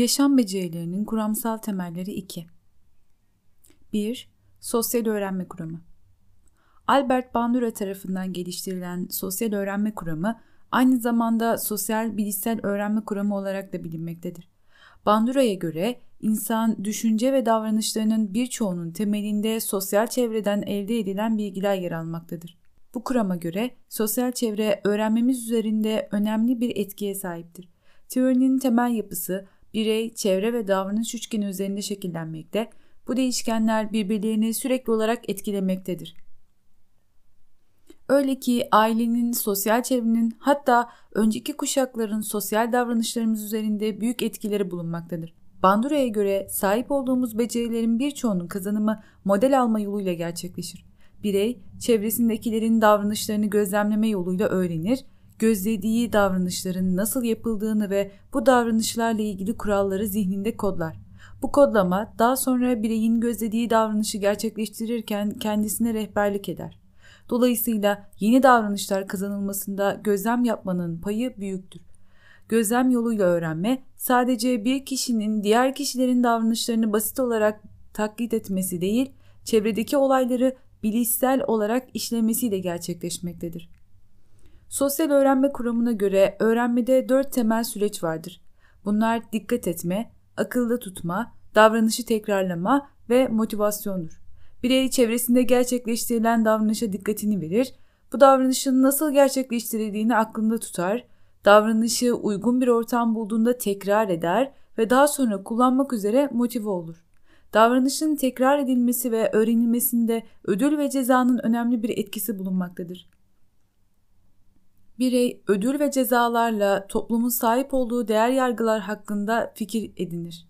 Yaşam becerilerinin kuramsal temelleri 2. 1. Sosyal öğrenme kuramı. Albert Bandura tarafından geliştirilen sosyal öğrenme kuramı aynı zamanda sosyal bilişsel öğrenme kuramı olarak da bilinmektedir. Bandura'ya göre insan düşünce ve davranışlarının birçoğunun temelinde sosyal çevreden elde edilen bilgiler yer almaktadır. Bu kurama göre sosyal çevre öğrenmemiz üzerinde önemli bir etkiye sahiptir. Teorinin temel yapısı birey, çevre ve davranış üçgeni üzerinde şekillenmekte, bu değişkenler birbirlerini sürekli olarak etkilemektedir. Öyle ki ailenin, sosyal çevrenin hatta önceki kuşakların sosyal davranışlarımız üzerinde büyük etkileri bulunmaktadır. Bandura'ya göre sahip olduğumuz becerilerin birçoğunun kazanımı model alma yoluyla gerçekleşir. Birey, çevresindekilerin davranışlarını gözlemleme yoluyla öğrenir, gözlediği davranışların nasıl yapıldığını ve bu davranışlarla ilgili kuralları zihninde kodlar. Bu kodlama daha sonra bireyin gözlediği davranışı gerçekleştirirken kendisine rehberlik eder. Dolayısıyla yeni davranışlar kazanılmasında gözlem yapmanın payı büyüktür. Gözlem yoluyla öğrenme sadece bir kişinin diğer kişilerin davranışlarını basit olarak taklit etmesi değil, çevredeki olayları bilişsel olarak işlemesiyle gerçekleşmektedir. Sosyal öğrenme kuramına göre öğrenmede dört temel süreç vardır. Bunlar dikkat etme, akılda tutma, davranışı tekrarlama ve motivasyondur. Birey çevresinde gerçekleştirilen davranışa dikkatini verir, bu davranışın nasıl gerçekleştirildiğini aklında tutar, davranışı uygun bir ortam bulduğunda tekrar eder ve daha sonra kullanmak üzere motive olur. Davranışın tekrar edilmesi ve öğrenilmesinde ödül ve cezanın önemli bir etkisi bulunmaktadır. Birey ödül ve cezalarla toplumun sahip olduğu değer yargılar hakkında fikir edinir.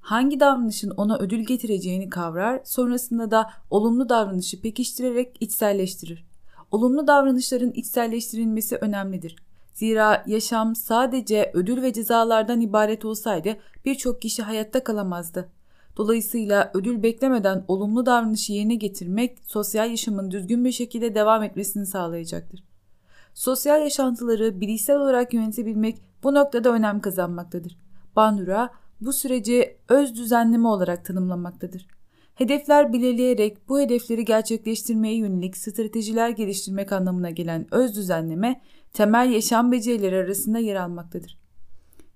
Hangi davranışın ona ödül getireceğini kavrar, sonrasında da olumlu davranışı pekiştirerek içselleştirir. Olumlu davranışların içselleştirilmesi önemlidir. Zira yaşam sadece ödül ve cezalardan ibaret olsaydı birçok kişi hayatta kalamazdı. Dolayısıyla ödül beklemeden olumlu davranışı yerine getirmek sosyal yaşamın düzgün bir şekilde devam etmesini sağlayacaktır. Sosyal yaşantıları bilişsel olarak yönetebilmek bu noktada önem kazanmaktadır. Bandura bu süreci öz düzenleme olarak tanımlamaktadır. Hedefler belirleyerek bu hedefleri gerçekleştirmeye yönelik stratejiler geliştirmek anlamına gelen öz düzenleme temel yaşam becerileri arasında yer almaktadır.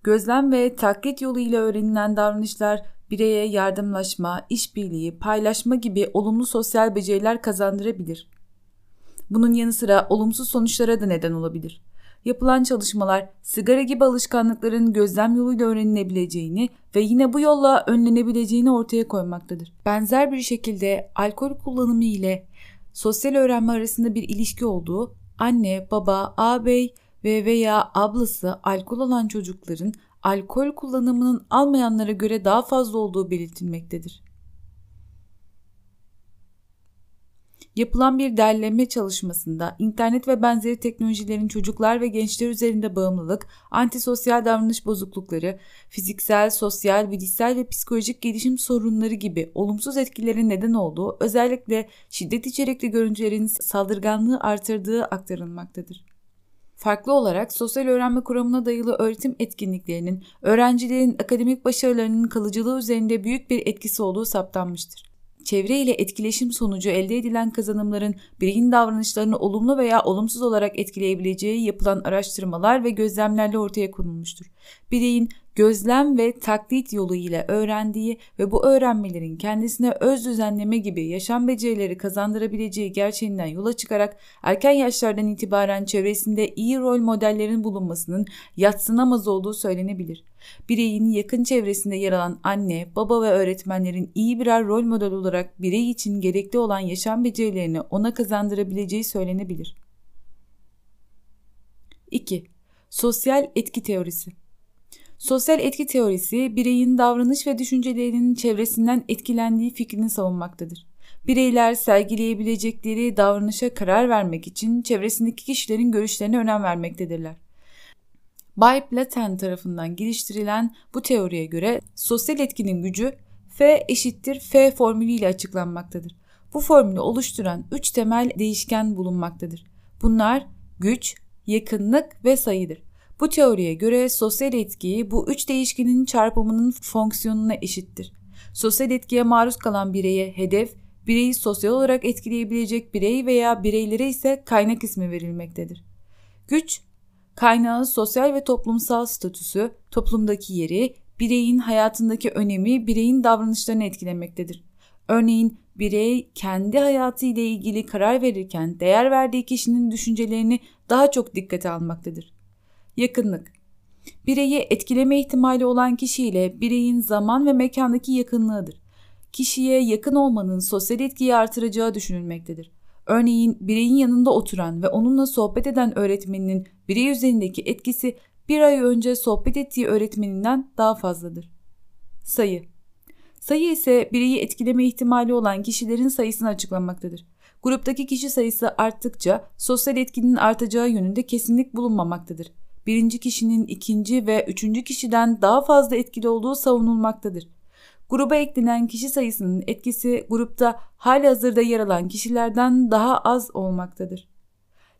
Gözlem ve taklit yoluyla öğrenilen davranışlar bireye yardımlaşma, işbirliği, paylaşma gibi olumlu sosyal beceriler kazandırabilir. Bunun yanı sıra olumsuz sonuçlara da neden olabilir. Yapılan çalışmalar sigara gibi alışkanlıkların gözlem yoluyla öğrenilebileceğini ve yine bu yolla önlenebileceğini ortaya koymaktadır. Benzer bir şekilde alkol kullanımı ile sosyal öğrenme arasında bir ilişki olduğu anne, baba, ağabey ve veya ablası alkol alan çocukların alkol kullanımının almayanlara göre daha fazla olduğu belirtilmektedir. Yapılan bir derleme çalışmasında internet ve benzeri teknolojilerin çocuklar ve gençler üzerinde bağımlılık, antisosyal davranış bozuklukları, fiziksel, sosyal, bilişsel ve psikolojik gelişim sorunları gibi olumsuz etkilerin neden olduğu, özellikle şiddet içerikli görüntülerin saldırganlığı artırdığı aktarılmaktadır. Farklı olarak sosyal öğrenme kuramına dayalı öğretim etkinliklerinin öğrencilerin akademik başarılarının kalıcılığı üzerinde büyük bir etkisi olduğu saptanmıştır çevre ile etkileşim sonucu elde edilen kazanımların bireyin davranışlarını olumlu veya olumsuz olarak etkileyebileceği yapılan araştırmalar ve gözlemlerle ortaya konulmuştur. Bireyin gözlem ve taklit yolu ile öğrendiği ve bu öğrenmelerin kendisine öz düzenleme gibi yaşam becerileri kazandırabileceği gerçeğinden yola çıkarak erken yaşlardan itibaren çevresinde iyi rol modellerin bulunmasının yatsınamaz olduğu söylenebilir. Bireyin yakın çevresinde yer alan anne, baba ve öğretmenlerin iyi birer rol model olarak birey için gerekli olan yaşam becerilerini ona kazandırabileceği söylenebilir. 2. Sosyal etki teorisi Sosyal etki teorisi bireyin davranış ve düşüncelerinin çevresinden etkilendiği fikrini savunmaktadır. Bireyler sergileyebilecekleri davranışa karar vermek için çevresindeki kişilerin görüşlerine önem vermektedirler. Bay Platen tarafından geliştirilen bu teoriye göre sosyal etkinin gücü F eşittir F formülüyle açıklanmaktadır. Bu formülü oluşturan üç temel değişken bulunmaktadır. Bunlar güç, yakınlık ve sayıdır. Bu teoriye göre sosyal etki bu üç değişkenin çarpımının fonksiyonuna eşittir. Sosyal etkiye maruz kalan bireye hedef, bireyi sosyal olarak etkileyebilecek birey veya bireylere ise kaynak ismi verilmektedir. Güç, kaynağın sosyal ve toplumsal statüsü, toplumdaki yeri, bireyin hayatındaki önemi bireyin davranışlarını etkilemektedir. Örneğin birey kendi hayatı ile ilgili karar verirken değer verdiği kişinin düşüncelerini daha çok dikkate almaktadır. Yakınlık Bireyi etkileme ihtimali olan kişiyle bireyin zaman ve mekandaki yakınlığıdır. Kişiye yakın olmanın sosyal etkiyi artıracağı düşünülmektedir. Örneğin bireyin yanında oturan ve onunla sohbet eden öğretmeninin birey üzerindeki etkisi bir ay önce sohbet ettiği öğretmeninden daha fazladır. Sayı Sayı ise bireyi etkileme ihtimali olan kişilerin sayısını açıklamaktadır. Gruptaki kişi sayısı arttıkça sosyal etkinin artacağı yönünde kesinlik bulunmamaktadır. Birinci kişinin ikinci ve üçüncü kişiden daha fazla etkili olduğu savunulmaktadır. Gruba eklenen kişi sayısının etkisi grupta hali hazırda yer alan kişilerden daha az olmaktadır.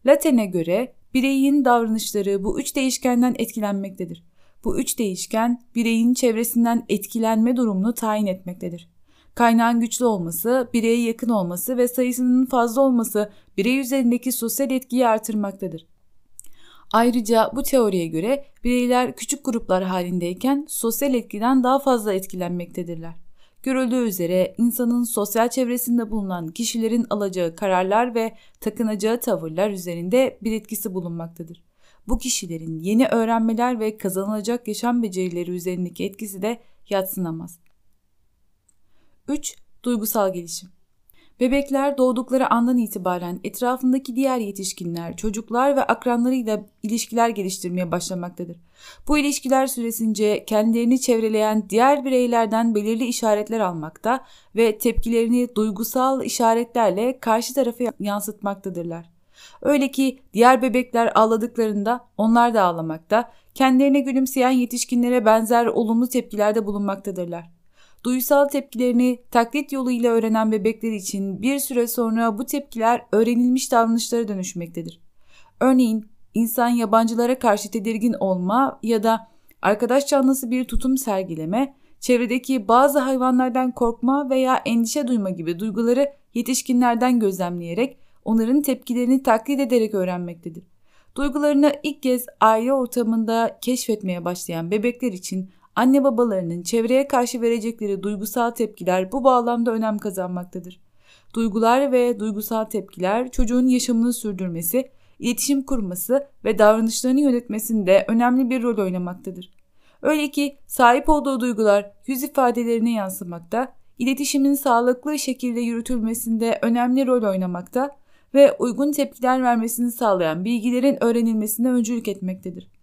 Laten'e göre bireyin davranışları bu üç değişkenden etkilenmektedir. Bu üç değişken bireyin çevresinden etkilenme durumunu tayin etmektedir. Kaynağın güçlü olması, bireye yakın olması ve sayısının fazla olması birey üzerindeki sosyal etkiyi artırmaktadır. Ayrıca bu teoriye göre bireyler küçük gruplar halindeyken sosyal etkiden daha fazla etkilenmektedirler. Görüldüğü üzere insanın sosyal çevresinde bulunan kişilerin alacağı kararlar ve takınacağı tavırlar üzerinde bir etkisi bulunmaktadır. Bu kişilerin yeni öğrenmeler ve kazanılacak yaşam becerileri üzerindeki etkisi de yatsınamaz. 3. Duygusal gelişim Bebekler doğdukları andan itibaren etrafındaki diğer yetişkinler, çocuklar ve akranlarıyla ilişkiler geliştirmeye başlamaktadır. Bu ilişkiler süresince kendilerini çevreleyen diğer bireylerden belirli işaretler almakta ve tepkilerini duygusal işaretlerle karşı tarafa yansıtmaktadırlar. Öyle ki diğer bebekler ağladıklarında onlar da ağlamakta, kendilerine gülümseyen yetişkinlere benzer olumlu tepkilerde bulunmaktadırlar. Duysal tepkilerini taklit yoluyla öğrenen bebekler için bir süre sonra bu tepkiler öğrenilmiş davranışlara dönüşmektedir. Örneğin insan yabancılara karşı tedirgin olma ya da arkadaş canlısı bir tutum sergileme, çevredeki bazı hayvanlardan korkma veya endişe duyma gibi duyguları yetişkinlerden gözlemleyerek onların tepkilerini taklit ederek öğrenmektedir. Duygularını ilk kez aile ortamında keşfetmeye başlayan bebekler için anne babalarının çevreye karşı verecekleri duygusal tepkiler bu bağlamda önem kazanmaktadır. Duygular ve duygusal tepkiler çocuğun yaşamını sürdürmesi, iletişim kurması ve davranışlarını yönetmesinde önemli bir rol oynamaktadır. Öyle ki sahip olduğu duygular yüz ifadelerine yansımakta, iletişimin sağlıklı şekilde yürütülmesinde önemli rol oynamakta ve uygun tepkiler vermesini sağlayan bilgilerin öğrenilmesine öncülük etmektedir.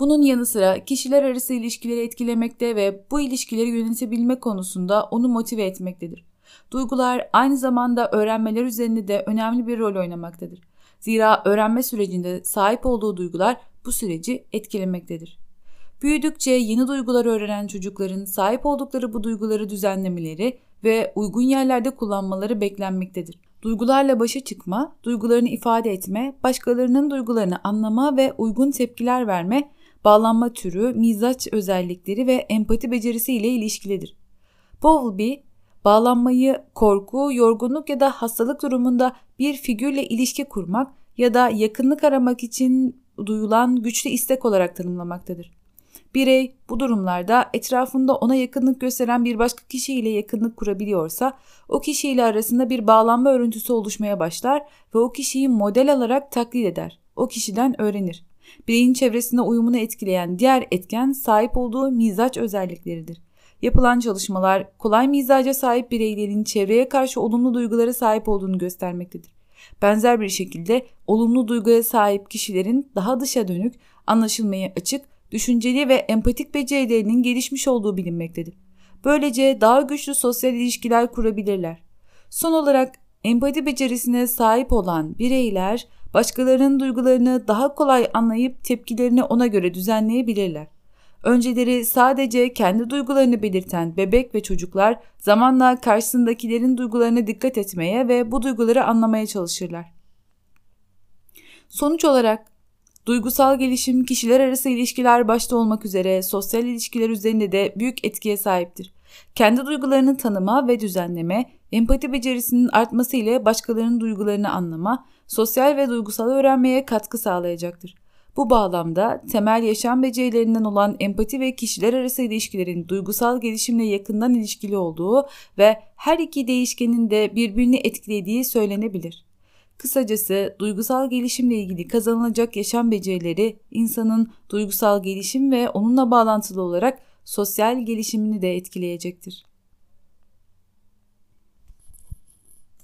Bunun yanı sıra kişiler arası ilişkileri etkilemekte ve bu ilişkileri yönetebilme konusunda onu motive etmektedir. Duygular aynı zamanda öğrenmeler üzerinde de önemli bir rol oynamaktadır. Zira öğrenme sürecinde sahip olduğu duygular bu süreci etkilemektedir. Büyüdükçe yeni duygular öğrenen çocukların sahip oldukları bu duyguları düzenlemeleri ve uygun yerlerde kullanmaları beklenmektedir. Duygularla başa çıkma, duygularını ifade etme, başkalarının duygularını anlama ve uygun tepkiler verme bağlanma türü, mizaç özellikleri ve empati becerisi ile ilişkilidir. Bowlby, bağlanmayı korku, yorgunluk ya da hastalık durumunda bir figürle ilişki kurmak ya da yakınlık aramak için duyulan güçlü istek olarak tanımlamaktadır. Birey bu durumlarda etrafında ona yakınlık gösteren bir başka kişiyle yakınlık kurabiliyorsa o kişiyle arasında bir bağlanma örüntüsü oluşmaya başlar ve o kişiyi model alarak taklit eder. O kişiden öğrenir. Bireyin çevresine uyumunu etkileyen diğer etken sahip olduğu mizaç özellikleridir. Yapılan çalışmalar kolay mizaca sahip bireylerin çevreye karşı olumlu duygulara sahip olduğunu göstermektedir. Benzer bir şekilde olumlu duyguya sahip kişilerin daha dışa dönük, anlaşılmaya açık, düşünceli ve empatik becerilerinin gelişmiş olduğu bilinmektedir. Böylece daha güçlü sosyal ilişkiler kurabilirler. Son olarak empati becerisine sahip olan bireyler başkalarının duygularını daha kolay anlayıp tepkilerini ona göre düzenleyebilirler. Önceleri sadece kendi duygularını belirten bebek ve çocuklar zamanla karşısındakilerin duygularına dikkat etmeye ve bu duyguları anlamaya çalışırlar. Sonuç olarak Duygusal gelişim kişiler arası ilişkiler başta olmak üzere sosyal ilişkiler üzerinde de büyük etkiye sahiptir. Kendi duygularını tanıma ve düzenleme, empati becerisinin artması ile başkalarının duygularını anlama, sosyal ve duygusal öğrenmeye katkı sağlayacaktır. Bu bağlamda temel yaşam becerilerinden olan empati ve kişiler arası ilişkilerin duygusal gelişimle yakından ilişkili olduğu ve her iki değişkenin de birbirini etkilediği söylenebilir. Kısacası duygusal gelişimle ilgili kazanılacak yaşam becerileri insanın duygusal gelişim ve onunla bağlantılı olarak sosyal gelişimini de etkileyecektir.